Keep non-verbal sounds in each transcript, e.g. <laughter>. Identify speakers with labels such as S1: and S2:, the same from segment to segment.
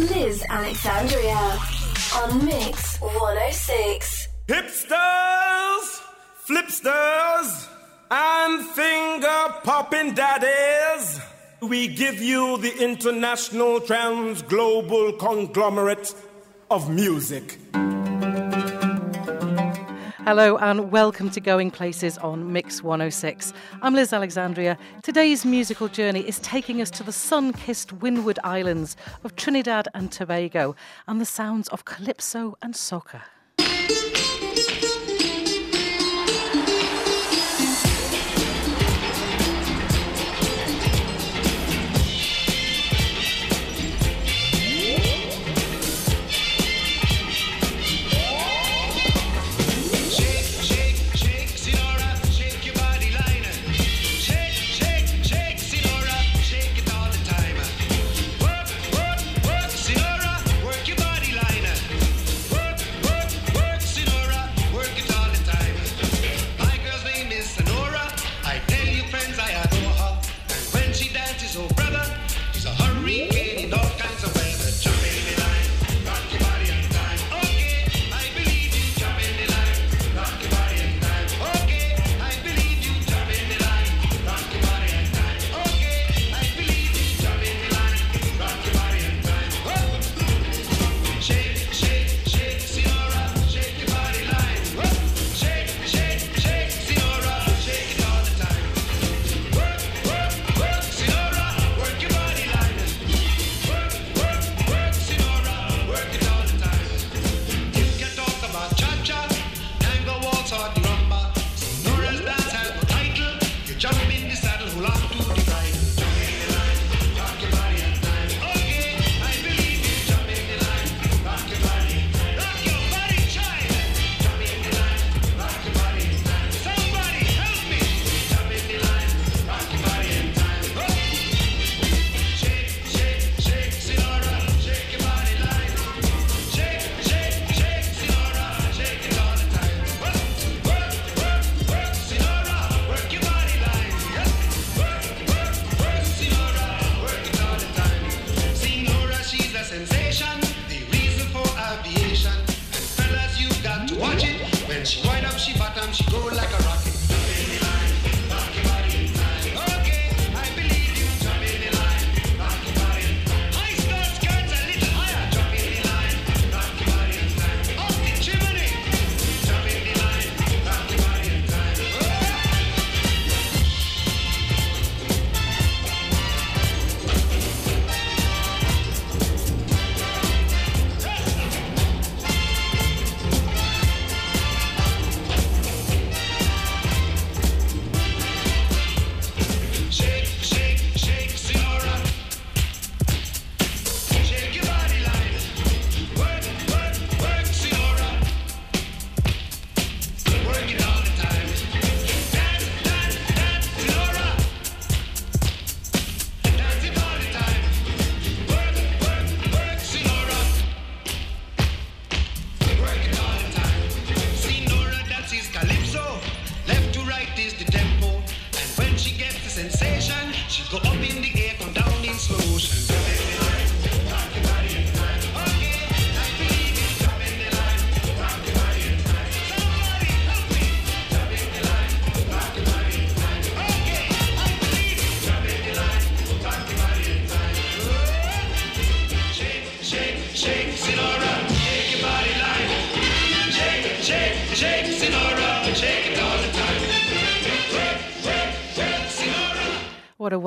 S1: Liz Alexandria on Mix 106.
S2: Hipsters, flipsters, and finger popping daddies. We give you the international trans global conglomerate of music.
S3: Hello and welcome to Going Places on Mix 106. I'm Liz Alexandria. Today's musical journey is taking us to the sun kissed Windward Islands of Trinidad and Tobago and the sounds of calypso and soca.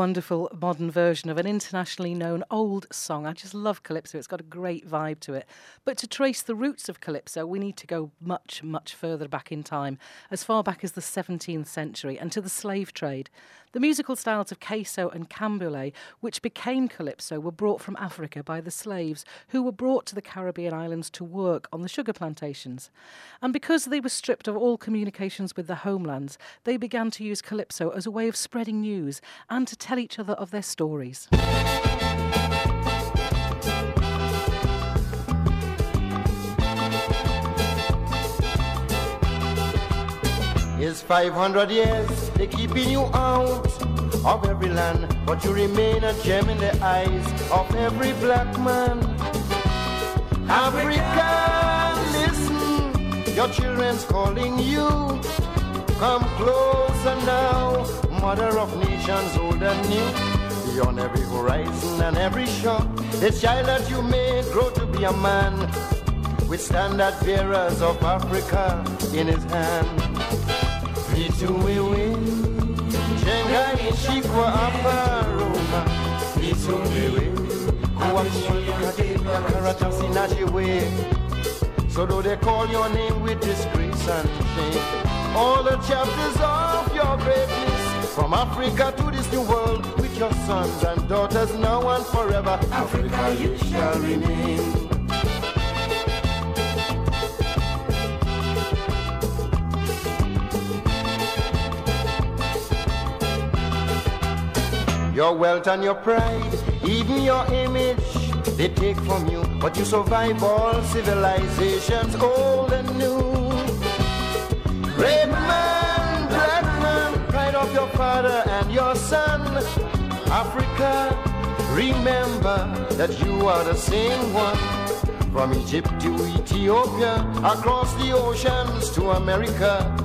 S3: Wonderful modern version of an internationally known old song. I just love Calypso. It's got a great vibe to it. But to trace the roots of Calypso, we need to go much, much further back in time, as far back as the 17th century and to the slave trade. The musical styles of kaiso and canboulay, which became calypso, were brought from Africa by the slaves who were brought to the Caribbean islands to work on the sugar plantations. And because they were stripped of all communications with the homelands, they began to use calypso as a way of spreading news and to tell each other of their stories.
S4: It's 500 years They're keeping you out of every land, but you remain a gem in the eyes of every black man. Africa, listen, your children's calling you. Come closer now, mother of nations old and new. Beyond every horizon and every shore, the child that you made grow to be a man with standard bearers of Africa in his hand. Vituwewe, jenga ishikwa hapa Roma. Vituwewe, kuwa katika karatasi na jiwe. So though they call your name with disgrace and shame, all the chapters of your greatness, from Africa to this new world, with your sons and daughters now and forever, Africa you shall remain. Your wealth and your pride, even your image, they take from you. But you survive all civilizations, old and new. Great man, black man, pride of your father and your son. Africa, remember that you are the same one. From Egypt to Ethiopia, across the oceans to America,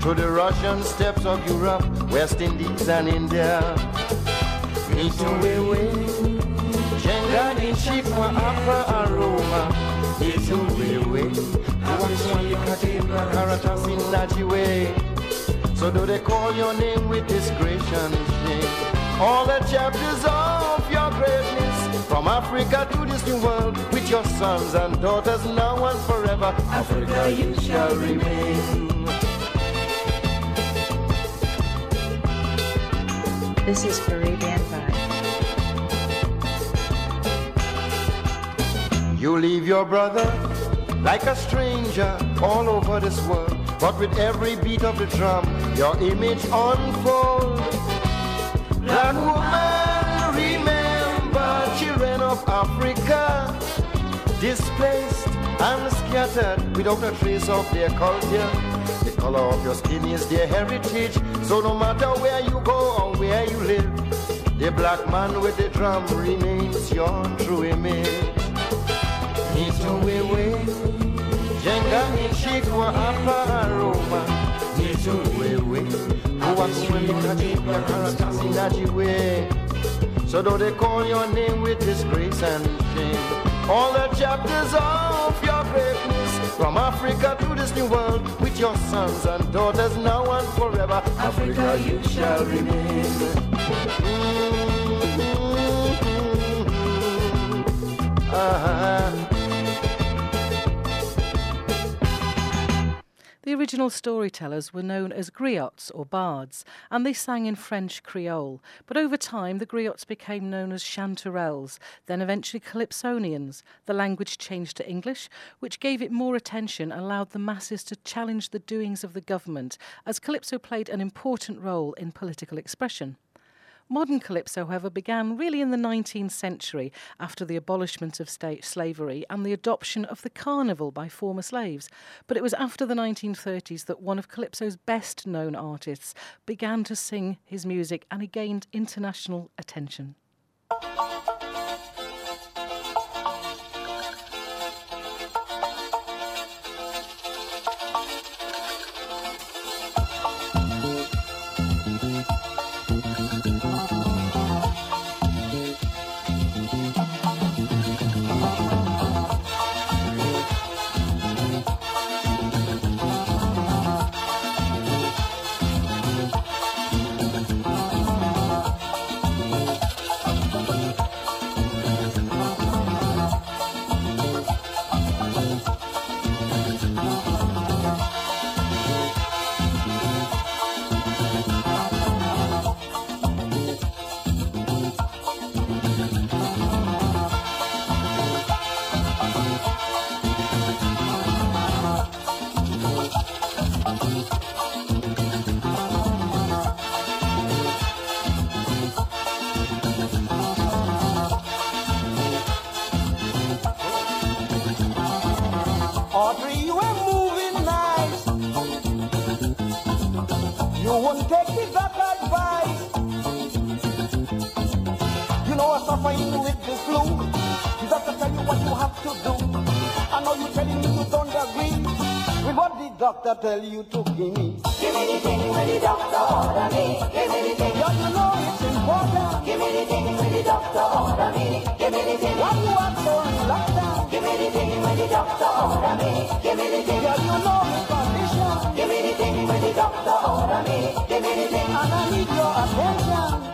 S4: through the Russian steppes of Europe, West Indies and India. Ituwewe, jenga nchi kwa hapa aroma. Ituwewe, kuwaswali katika karatasi na jiwe. So do they call your name with discretion? All the chapters of your greatness, from Africa to this new world, with your sons and daughters now and forever, Africa you shall remain.
S5: This is Caribbean Vibe.
S4: You leave your brother like a stranger all over this world. But with every beat of the drum, your image unfolds. Black woman, remember children of Africa, displaced and scattered without a trace of their culture. Color of your skin is their heritage, so no matter where you go or where you live, the black man with the drum remains your true image. Nituwewe, jenga nchi kwa hapa aroma. Nituwewe, kuwa kweli katika karatasi na jiwe. So though they call your name with disgrace and shame, all the chapters of your greatness, from Africa to this new world, with your sons and daughters now and forever, Africa you shall remain. Mm-hmm. Uh-huh.
S6: The original storytellers were known as griots or bards, and they sang in French Creole. But over time, the griots became known as chantwells, then eventually calypsonians. The language changed to English, which gave it more attention and allowed the masses to challenge the doings of the government, as calypso played an important role in political expression. Modern calypso, however, began really in the 19th century after the abolishment of state slavery and the adoption of the carnival by former slaves. But it was after the 1930s that one of calypso's best known artists began to sing his music and he gained international attention.
S7: You know suffering with the flu. The doctor tell you what you have to do.
S8: agree with what the doctor tell you to give me.
S9: Give me the thing when the doctor order me. Give me the thing.
S8: Don't you know it's important?
S9: Give me the thing when the doctor order me. Give me the thing.
S8: Why you act so in lockdown?
S9: Give me the thing when the doctor order me. Give me the thing.
S8: Girl, you know the condition.
S9: Give me the thing when the doctor order me. Give me the thing.
S8: And I need your attention.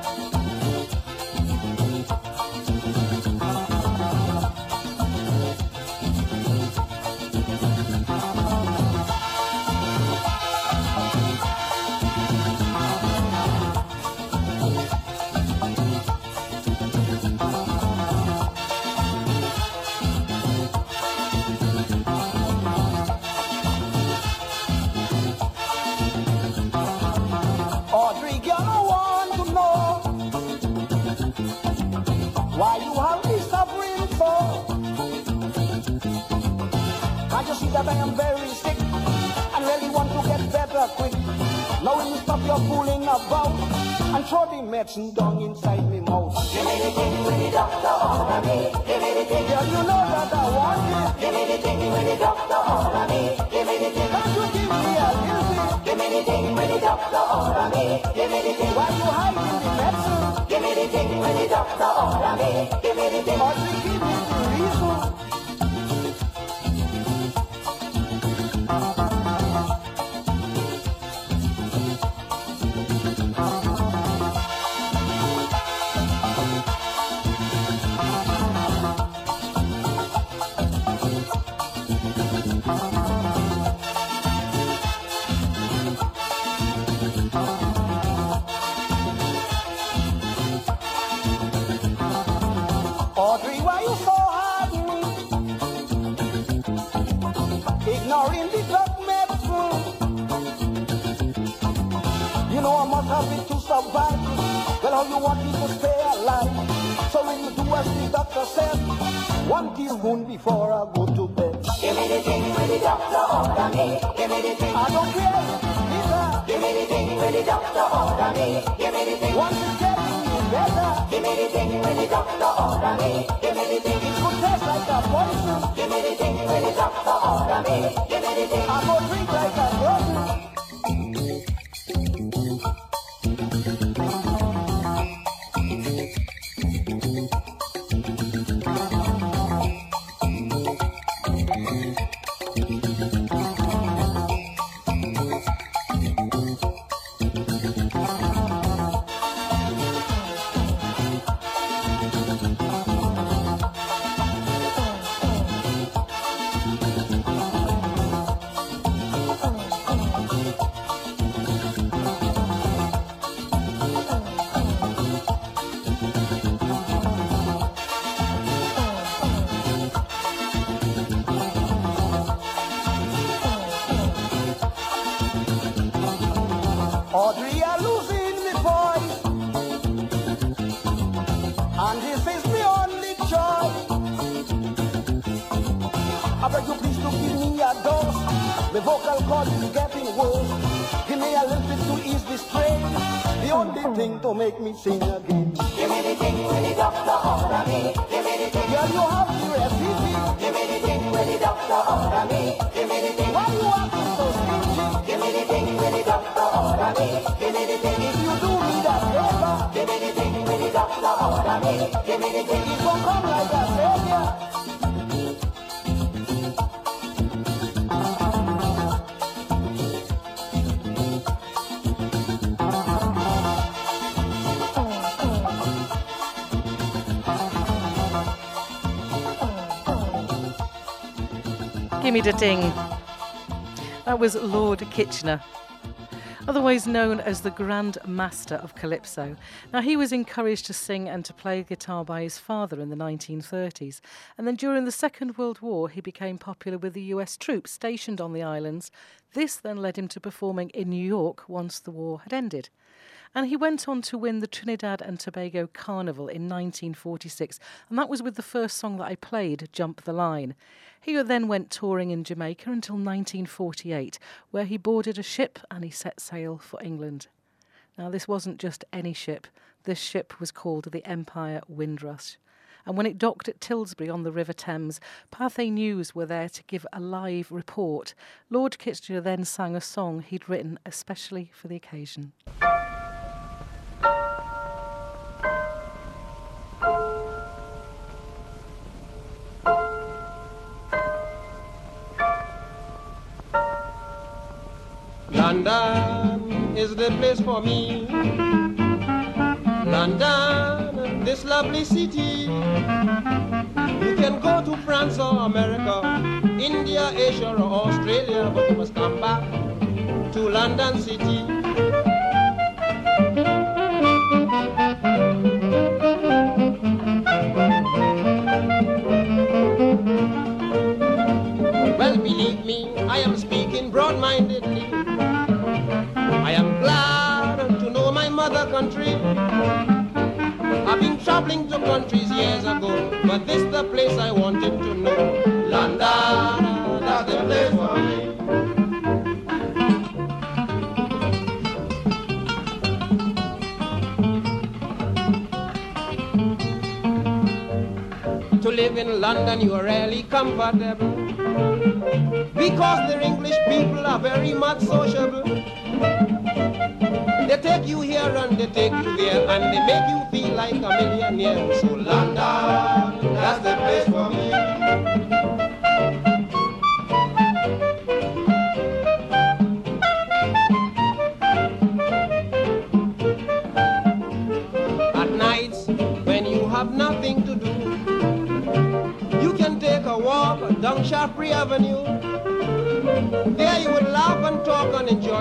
S8: Will you stop your fooling about and throw the medicine down inside me mouth?
S9: Give me the thing when the doctor order me. Give me the thing.
S8: Girl, you know that I want it.
S9: Give me the thing when the doctor order me. Give me the thing.
S8: Can't you give me a bit?
S9: Give me the thing when the doctor order me. Give me the thing.
S8: Why you hiding the medicine?
S9: Give me the thing when the doctor order me. Give me the thing.
S8: Audrey, give me the reason. Doctor said, one teaspoon before I go to bed.
S9: Give me the thing when the doctor order me. Give me the thing.
S8: I don't care, Lisa.
S9: Give me the thing when the doctor order me. Give me the thing.
S8: Once getting you better,
S9: Give me the thing when the doctor order me. Give me the thing.
S8: it could taste like a poison.
S9: Give me the thing when the doctor order me. Give me the thing.
S8: I go drink like a make me sing again.
S9: Give me the thing when the doctor order me. Give me the thing.
S8: Girl, you have the recipe.
S9: Give me the thing when the doctor order me. Give me the thing.
S8: Why you acting so stingy?
S9: Give me the thing when the doctor order me. Give me the thing.
S8: If you do me that favor,
S9: Give me the thing when the doctor order me. Give me the thing.
S6: Give me the ding. That was Lord Kitchener, otherwise known as the Grand Master of Calypso. Now, he was encouraged to sing and to play guitar by his father in the 1930s, and then during the Second World War, he became popular with the US troops stationed on the islands. This then led him to performing in New York once the war had ended. And he went on to win the Trinidad and Tobago Carnival in 1946, and that was with the first song that I played, Jump the Line. He then went touring in Jamaica until 1948, where he boarded a ship and he set sail for England. Now, this wasn't just any ship, this ship was called the Empire Windrush. And when it docked at Tilbury on the River Thames, Pathé News were there to give a live report. Lord Kitchener then sang a song he'd written especially for the occasion.
S10: London is the place for me. London, this lovely city. You can go to France or America, India, Asia, or Australia, but you must come back to London City. Because the English people are very much sociable. They take you here and they take you there and they make you feel like a millionaire. So London,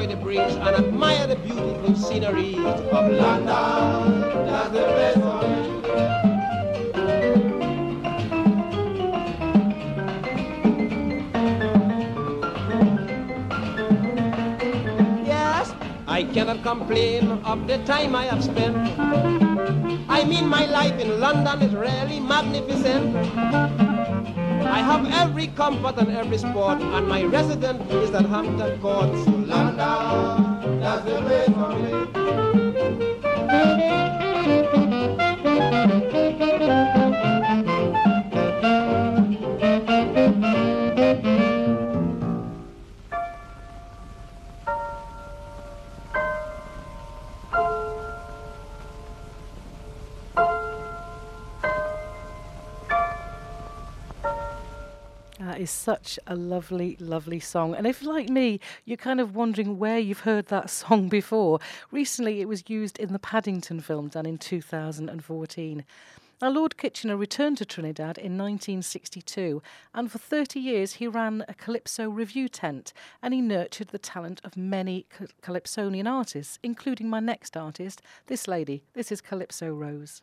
S10: the breeze and admire the beautiful scenery of London. That's the. Yes, I cannot complain of the time I have spent. I mean, my life in London is really magnificent. I have every comfort and every sport, and my residence is at Hampton Court. London, that's the place for me.
S6: That is such a lovely, lovely song. And if, like me, you're kind of wondering where you've heard that <laughs> song before, recently it was used in the Paddington film done in 2014. Now, Lord Kitchener returned to Trinidad in 1962, and for 30 years he ran a calypso revue tent and he nurtured the talent of many calypsonian artists, including my next artist, this lady. This is Calypso Rose.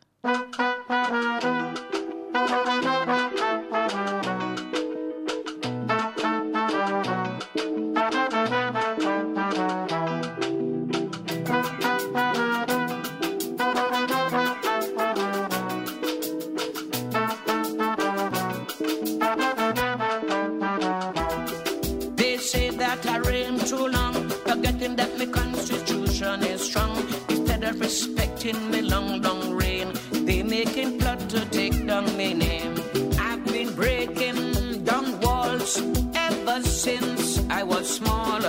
S11: Respecting my long, long reign, they making plot to take down my name. I've been breaking down walls ever since I was small.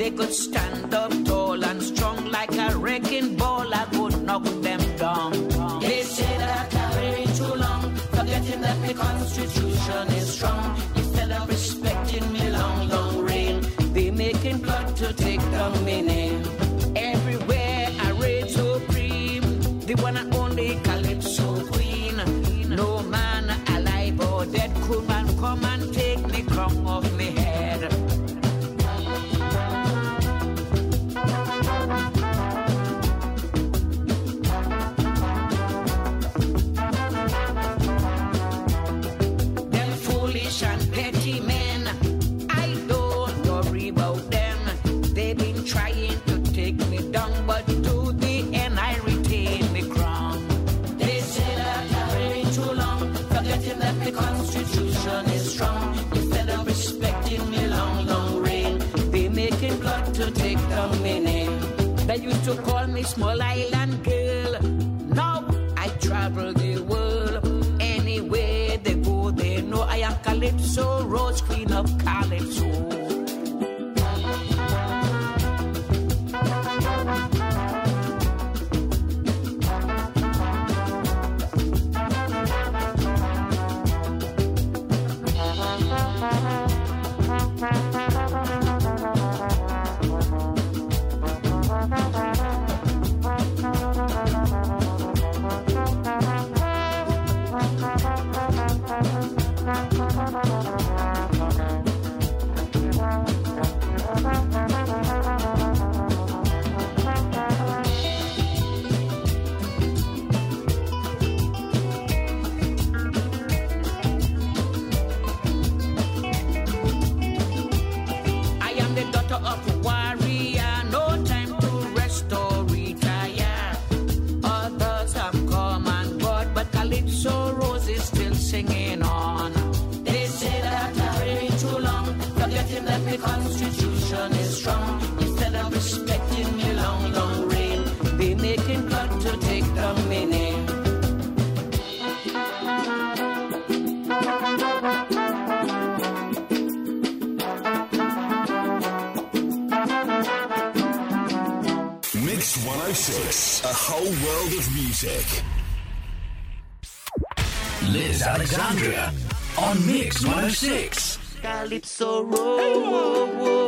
S11: They could stand up tall and strong like a wrecking ball. I would knock them down. They say that I carry too long, forgetting that my constitution is strong. to call me small island girl. Now I travel the world. Anywhere they go, they know I am Calypso, Rose Queen of
S12: Calypso. whole world of music. Liz Alexandria on Mix 106.
S11: Calypso
S6: Rose.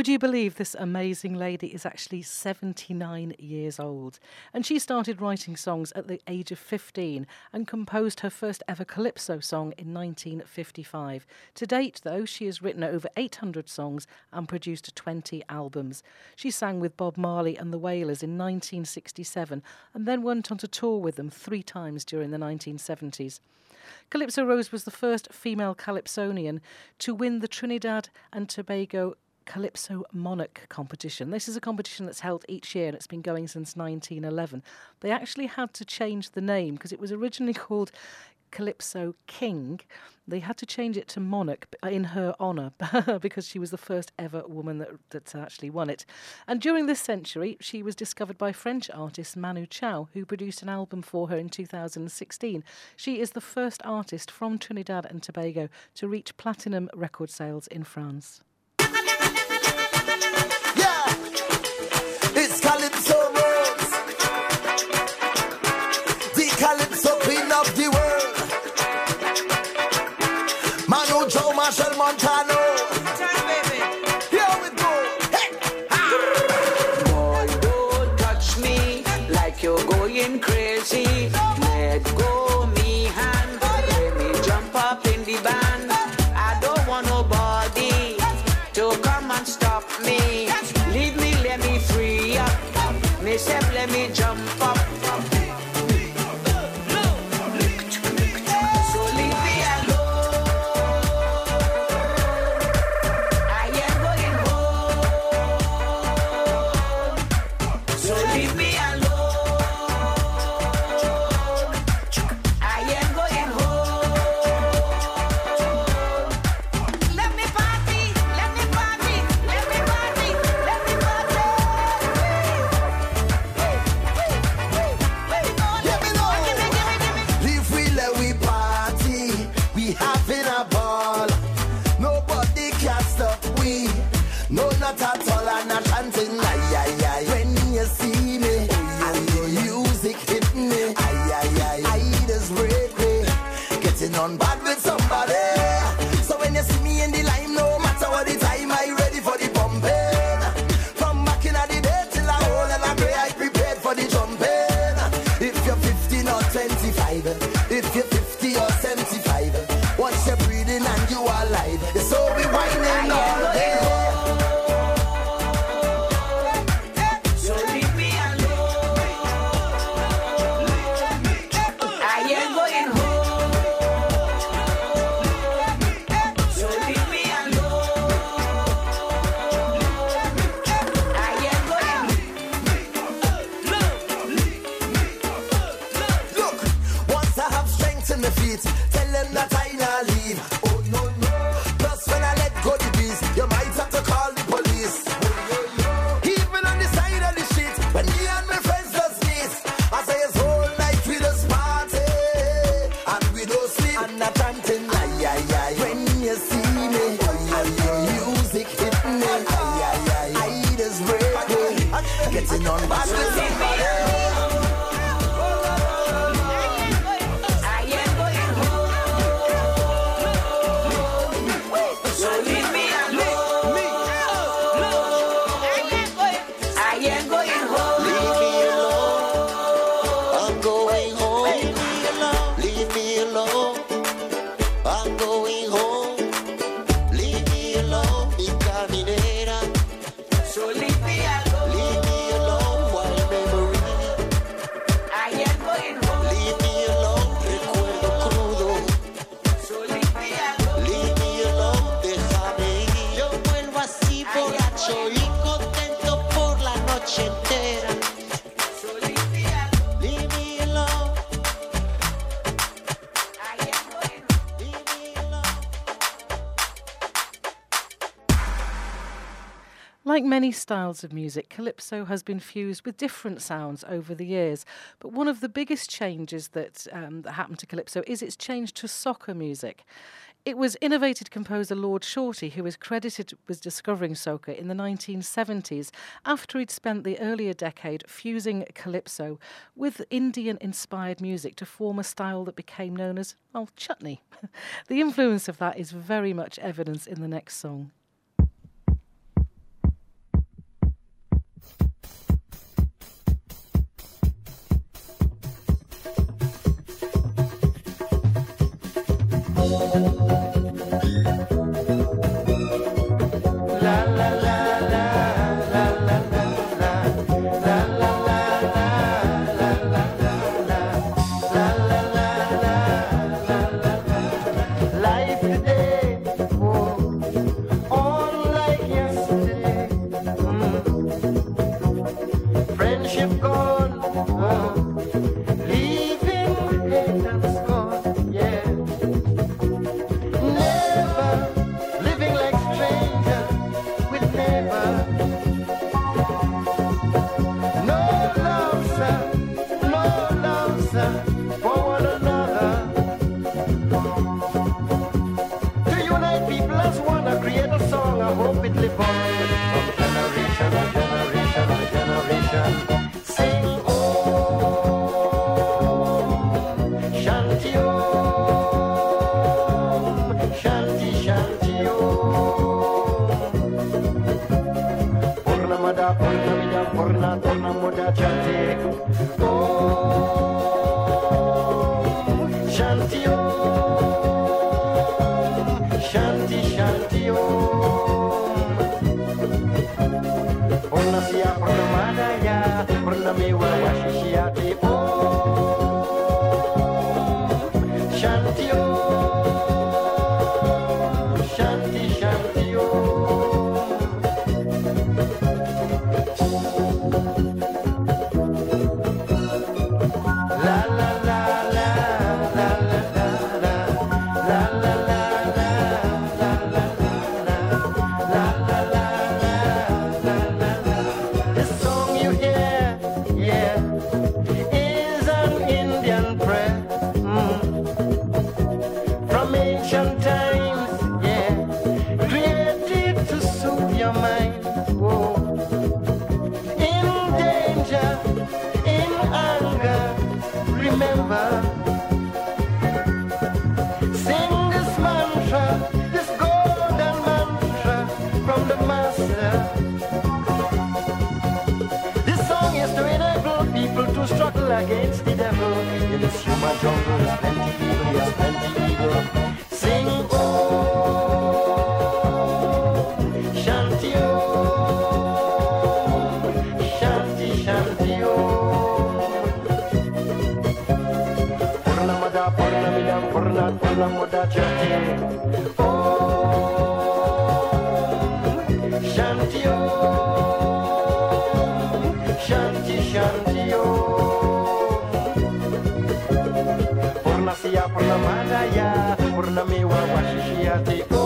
S6: Would you believe this amazing lady is actually 79 years old? And she started writing songs at the age of 15 and composed her first ever Calypso song in 1955. To date, though, she has written over 800 songs and produced 20 albums. She sang with Bob Marley and the Wailers in 1967 and then went on to tour with them three times during the 1970s. Calypso Rose was the first female calypsonian to win the Trinidad and Tobago Calypso Monarch competition. This is a competition that's held each year and it's been going since 1911. They actually had to change the name because it was originally <laughs> called Calypso King. They had to change it to Monarch in her honour <laughs> because she was the first ever woman that, that actually won it. And during this century, she was discovered by French artist Manu Chao, who produced an album for her in 2016. She is the first artist from Trinidad and Tobago to reach platinum record sales in France.
S13: Queen of the world. Manu Chao Machel Montano.
S14: Like
S6: many styles of music, calypso has been fused with different sounds over the years. But one of the biggest changes that, um, that happened to calypso is its change to soca music. It was innovated composer Lord Shorty who is credited with discovering soca in the 1970s after he'd spent the earlier decade fusing calypso with Indian inspired music to form a style that became known as, well, chutney. <laughs> the influence of that is very much evident in the next song.
S4: siap perlu bad problem. Oh, oh. Purna siya, purna madaya, purna miwa washishiyati, oh.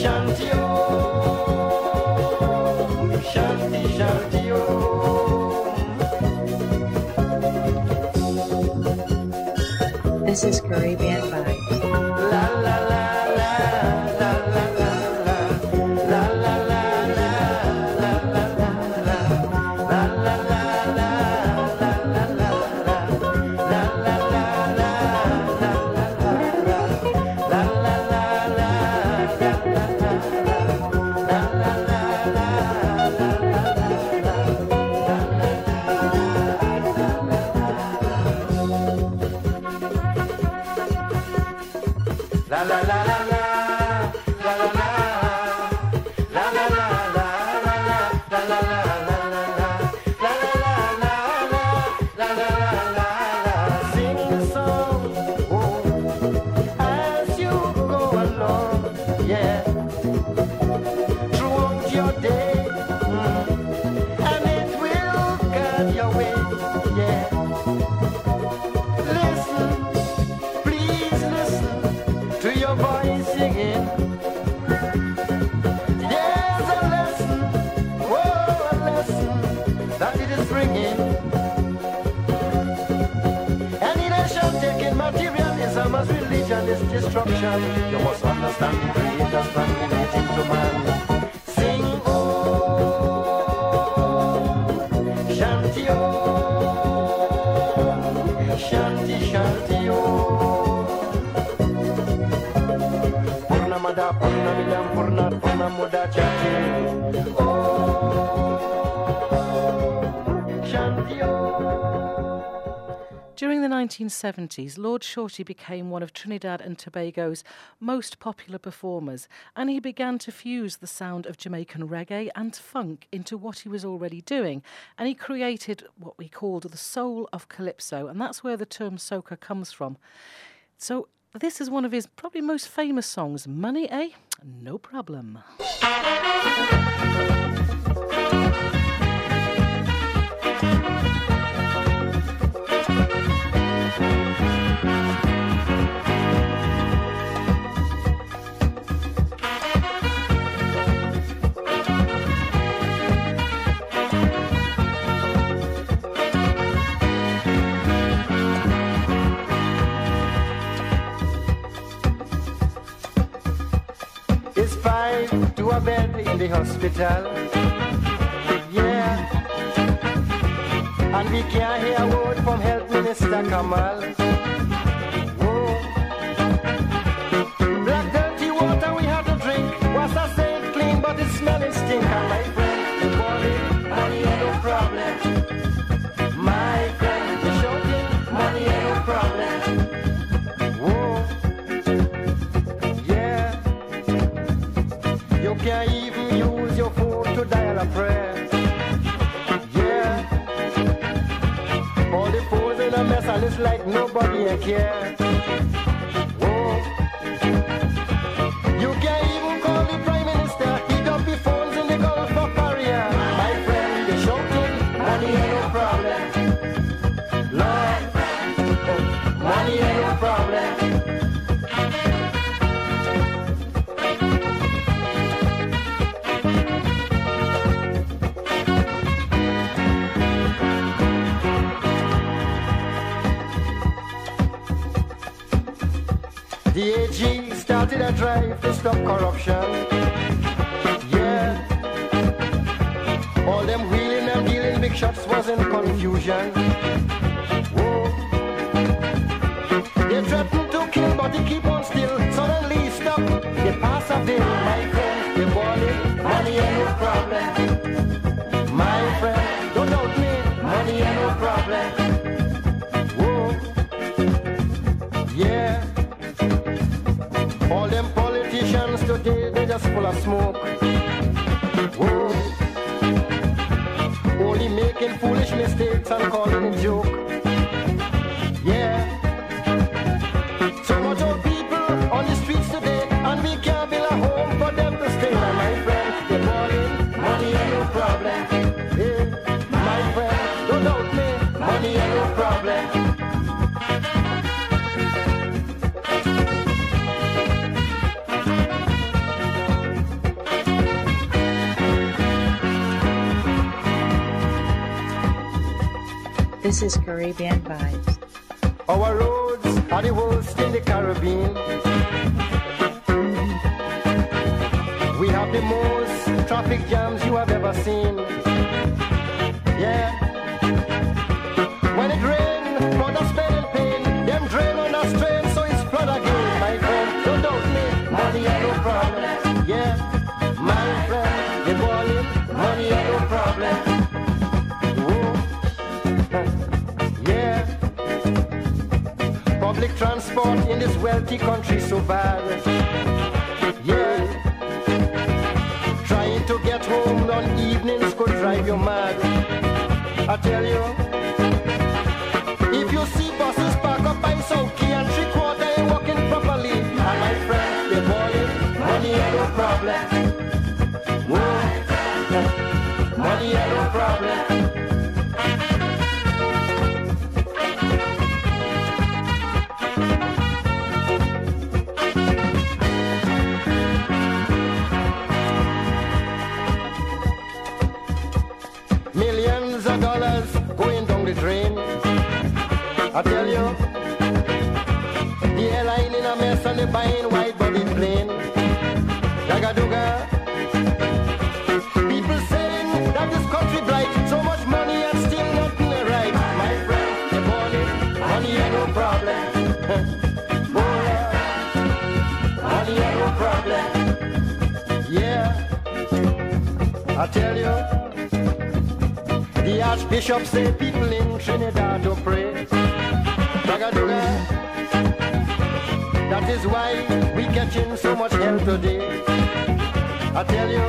S4: Shanty, oh, shanty. This is Curry Band 5. Creation is destruction. You must understand the creator's plan relating to man. Sing oh. on, shanty on, oh. shanty shanty on. Oh. Purna mada, purna midam, purna purna
S6: muda chanting. 1970s, Lord Shorty became one of Trinidad and Tobago's most popular performers, and he began to fuse the sound of Jamaican reggae and funk into what he was already doing. And he created what we called the soul of calypso, and that's where the term soca comes from. So, this is one of his probably most famous songs, Money, eh? No problem.
S4: A bed in the hospital. Yeah. And we can't hear a word from Health Minister Kamal. Like nobody care. Started a drive to stop corruption. Yeah. All them wheeling and dealing big shots was in confusion. Whoa. They threatened to kill, but they keep on still. Suddenly stop. They pass a bill, full of smoke. Whoa. Only making foolish mistakes and calling it joke.
S5: Is Caribbean Vibes.
S4: Our roads are the worst in the Caribbean. We have the most traffic jams you have ever seen. Yeah. Transport in this wealthy country so bad. Yeah. Trying to get home on evenings could drive you mad. I tell you. Tell you. The Archbishop say people in Trinidad to pray. That is why we catching so much hell today. I tell you,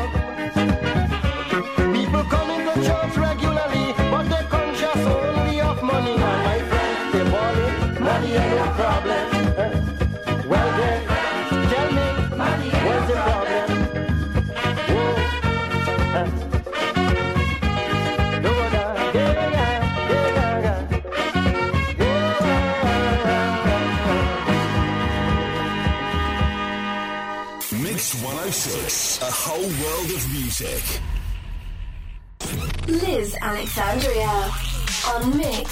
S4: people come into church regularly, but they conscious only of money. And my friend, they balling, money ain't no problem.
S1: Alexandria on Mix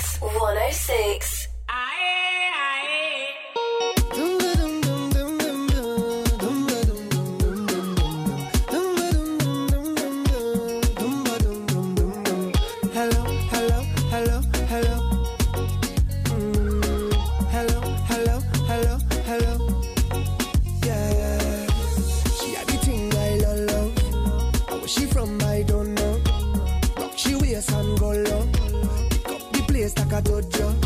S6: akatojo.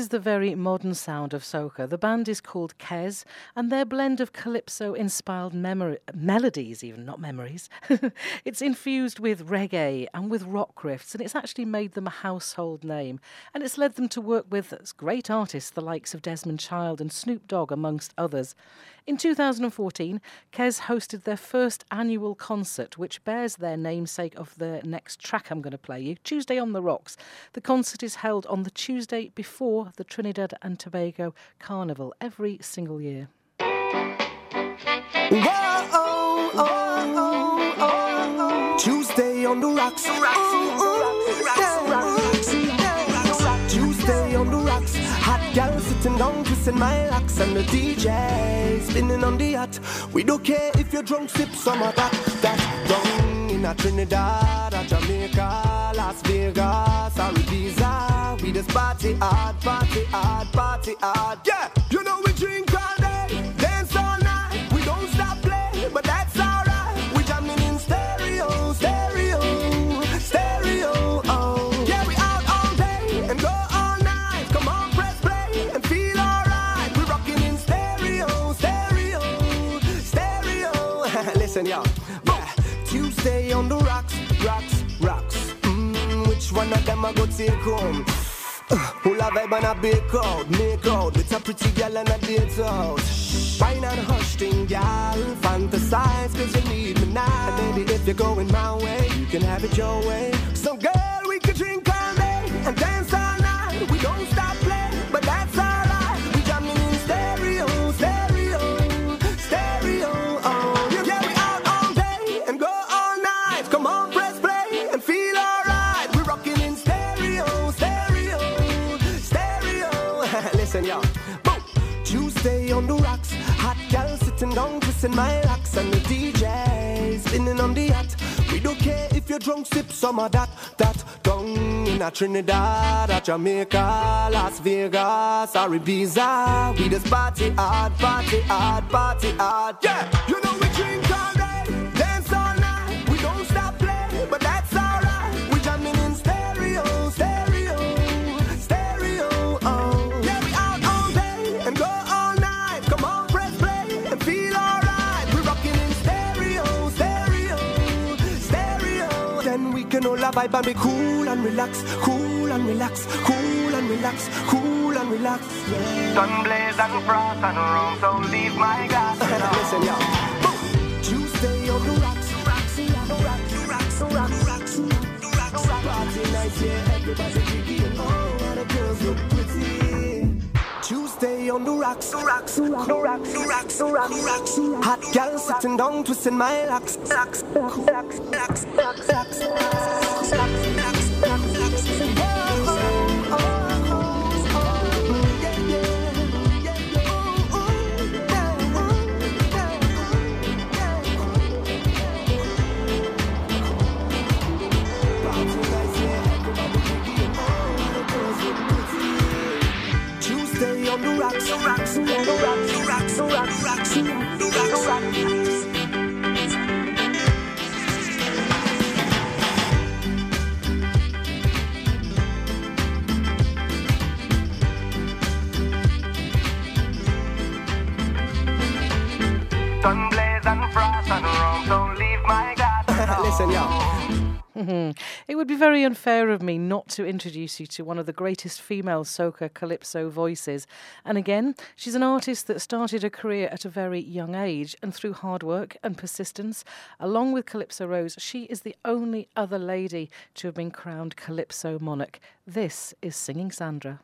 S6: is the very modern sound of soca. The band is called Kes, and their blend of calypso inspired memori- melodies, even not memories, <laughs> it's infused with reggae and with rock riffs, and it's actually made them a household name. And it's led them to work with great artists, the likes of Desmond Child and Snoop Dogg, amongst others. In 2014, Kes hosted their first annual concert, which bears their namesake of the next track I'm going to play you, Tuesday on the Rocks. The concert is held on the Tuesday before the Trinidad and Tobago Carnival every single year.
S15: Whoa, oh, oh, oh, Tuesday on the Rocks. The rocks. flexing my locks and the DJ spinning on the yacht. We don't care if you're drunk, sip some of that. That's down in a Trinidad, a Jamaica, Las Vegas, or Ibiza. We just party hard, party hard, party hard. Yeah, you know we drink. them I go take home. Whole a vibe and a be out, make out with a pretty girl and a date out. Fine and hush thing, gal, fantasize cause you need me now. And baby, if you're going my way, you can have it your way. So girl, we could drink all day and dance all night. We don't stop playing, but that's all. and my locks and the DJs spinning on the hat. We don't care if you're drunk, sip some of that, that down in a Trinidad, a Jamaica, Las Vegas, or Ibiza. We just party hard, party hard, party hard. Yeah, you know we drink all that. Can vibe and be cool and relax, cool and relax, cool and relax, cool and relax. Yeah.
S16: Sun blaze and frost and rum, so leave my glass.
S15: Listen, yo. Tuesday on the rocks, rocks, rocks, rocks, rocks, rocks, rocks, party night, yeah, everybody drinking. On the rocks, the rocks, the rocks, the rocks, the rocks, the rocks. Hot girl sitting down, twisting my locks, locks, locks, locks, locks, locks, locks. <laughs> Listen,
S6: y'all. <laughs> It would be very unfair of me not to introduce you to one of the greatest female soca calypso voices. And again, she's an artist that started her career at a very young age, and through hard work and persistence, along with Calypso Rose, she is the only other lady to have been crowned Calypso Monarch. This is Singing Sandra.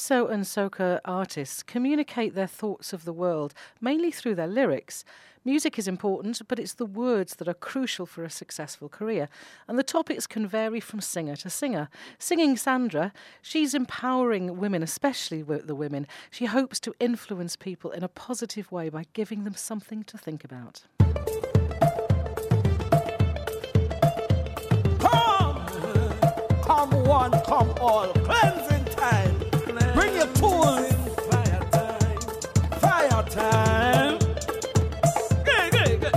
S6: Calypso and soca artists communicate their thoughts of the world mainly through their lyrics. Music is important, but it's the words that are crucial for a successful career. And the topics can vary from singer to singer. Singing Sandra, she's empowering women, especially the women. She hopes to influence people in a positive way by giving them something to think about.
S7: Come, come one, come all, cleansing time. Bring your tools. Fire time. Fire time. Good, good, good.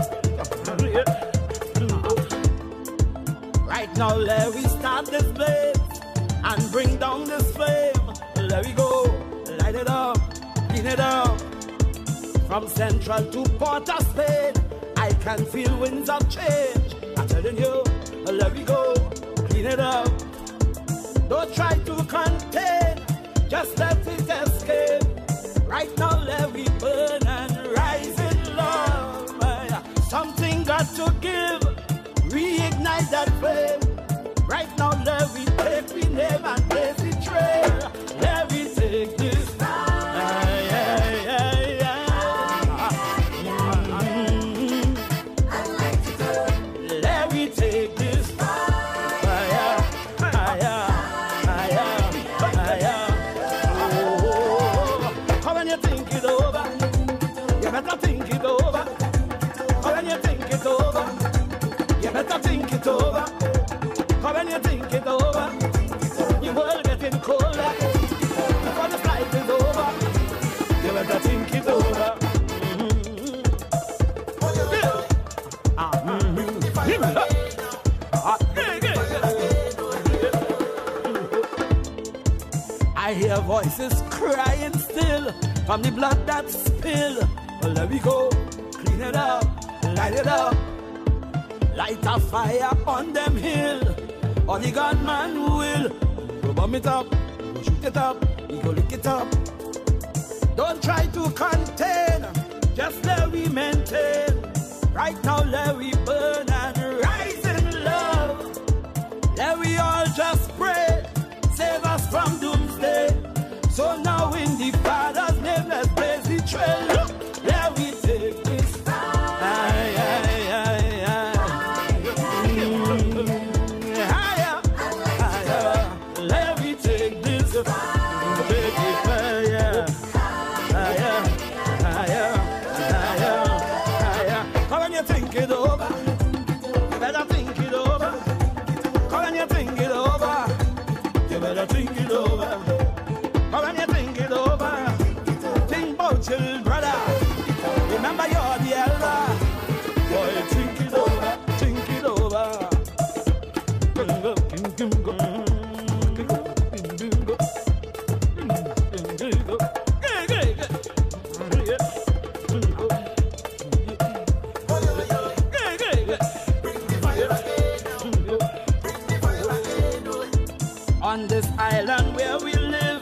S7: Right now, let we start this blaze and bring down this flame. Let we go, light it up, clean it up. From Central to Port of Spain, I can feel winds of change. I'm telling you, let me go, clean it up. Don't try to contain, just let it escape. Right now, let me burn and rise in love. Something got to give, reignite that flame. Right now, let me take we name and place the trail. Let me hear voices crying still from the blood that spill. Well, let me go, clean it up, light it up, light a fire on them hill. Or the gunman will go bomb it up, go shoot it up, he go lick it up. Don't try to contain, just let we maintain. Right now, let On this island where we live,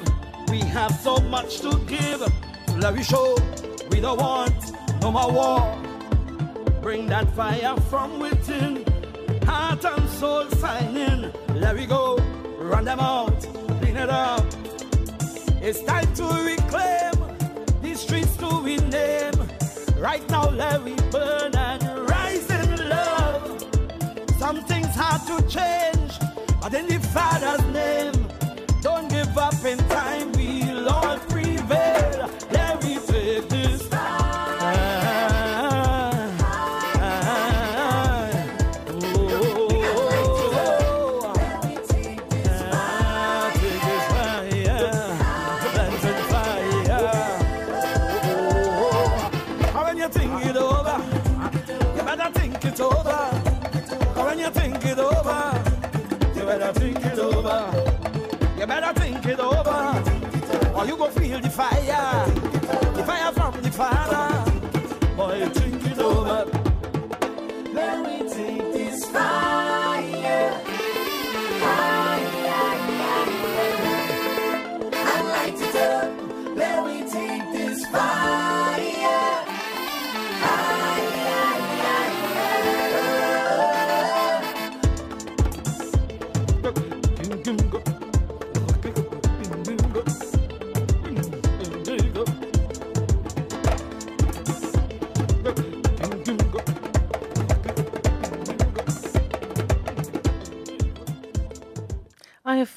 S7: we have so much to give. Let me show we don't want no more war. Bring that fire from within, heart and soul signing. Let we go, run them out, clean it up. It's time to reclaim these streets to we name. Right now, let we burn and rise in love. Some things hard to change, but in the Father's name, don't give up in time.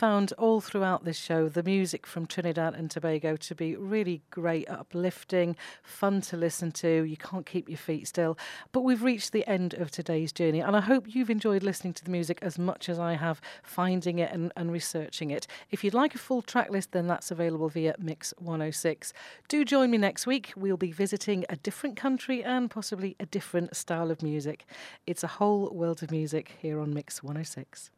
S6: Found all throughout this show the music from Trinidad and Tobago to be really great, uplifting, fun to listen to. You can't keep your feet still. But we've reached the end of today's journey, and I hope you've enjoyed listening to the music as much as I have finding it and, and researching it. If you'd like a full track list, then that's available via Mix 106. Do join me next week. We'll be visiting a different country and possibly a different style of music. It's a whole world of music here on Mix 106.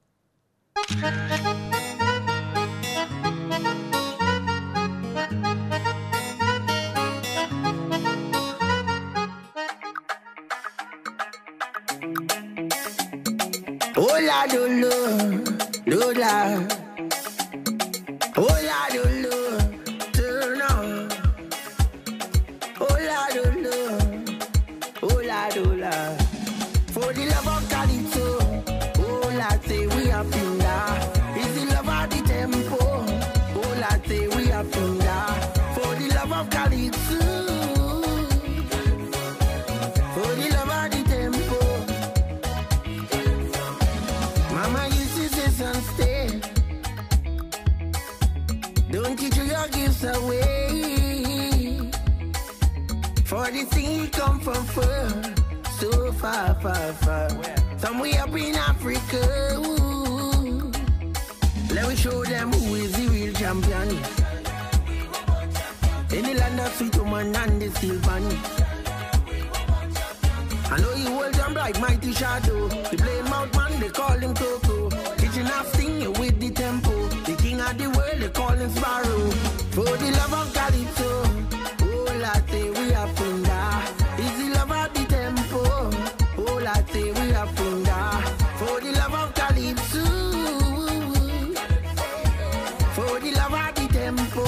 S17: Hola, dolo, lola. Hola, dolo, far, so far, far, far. Somewhere up in Africa. Ooh. Let me show them who is the real champion. In the land of sweet woman and the steel pan. I know you hold them like mighty shadow. The plain mouth man, they call him Coco. Teaching us singing with the tempo. The king of the world, they call him Sparrow. For the love of Calypso, oh, latte, of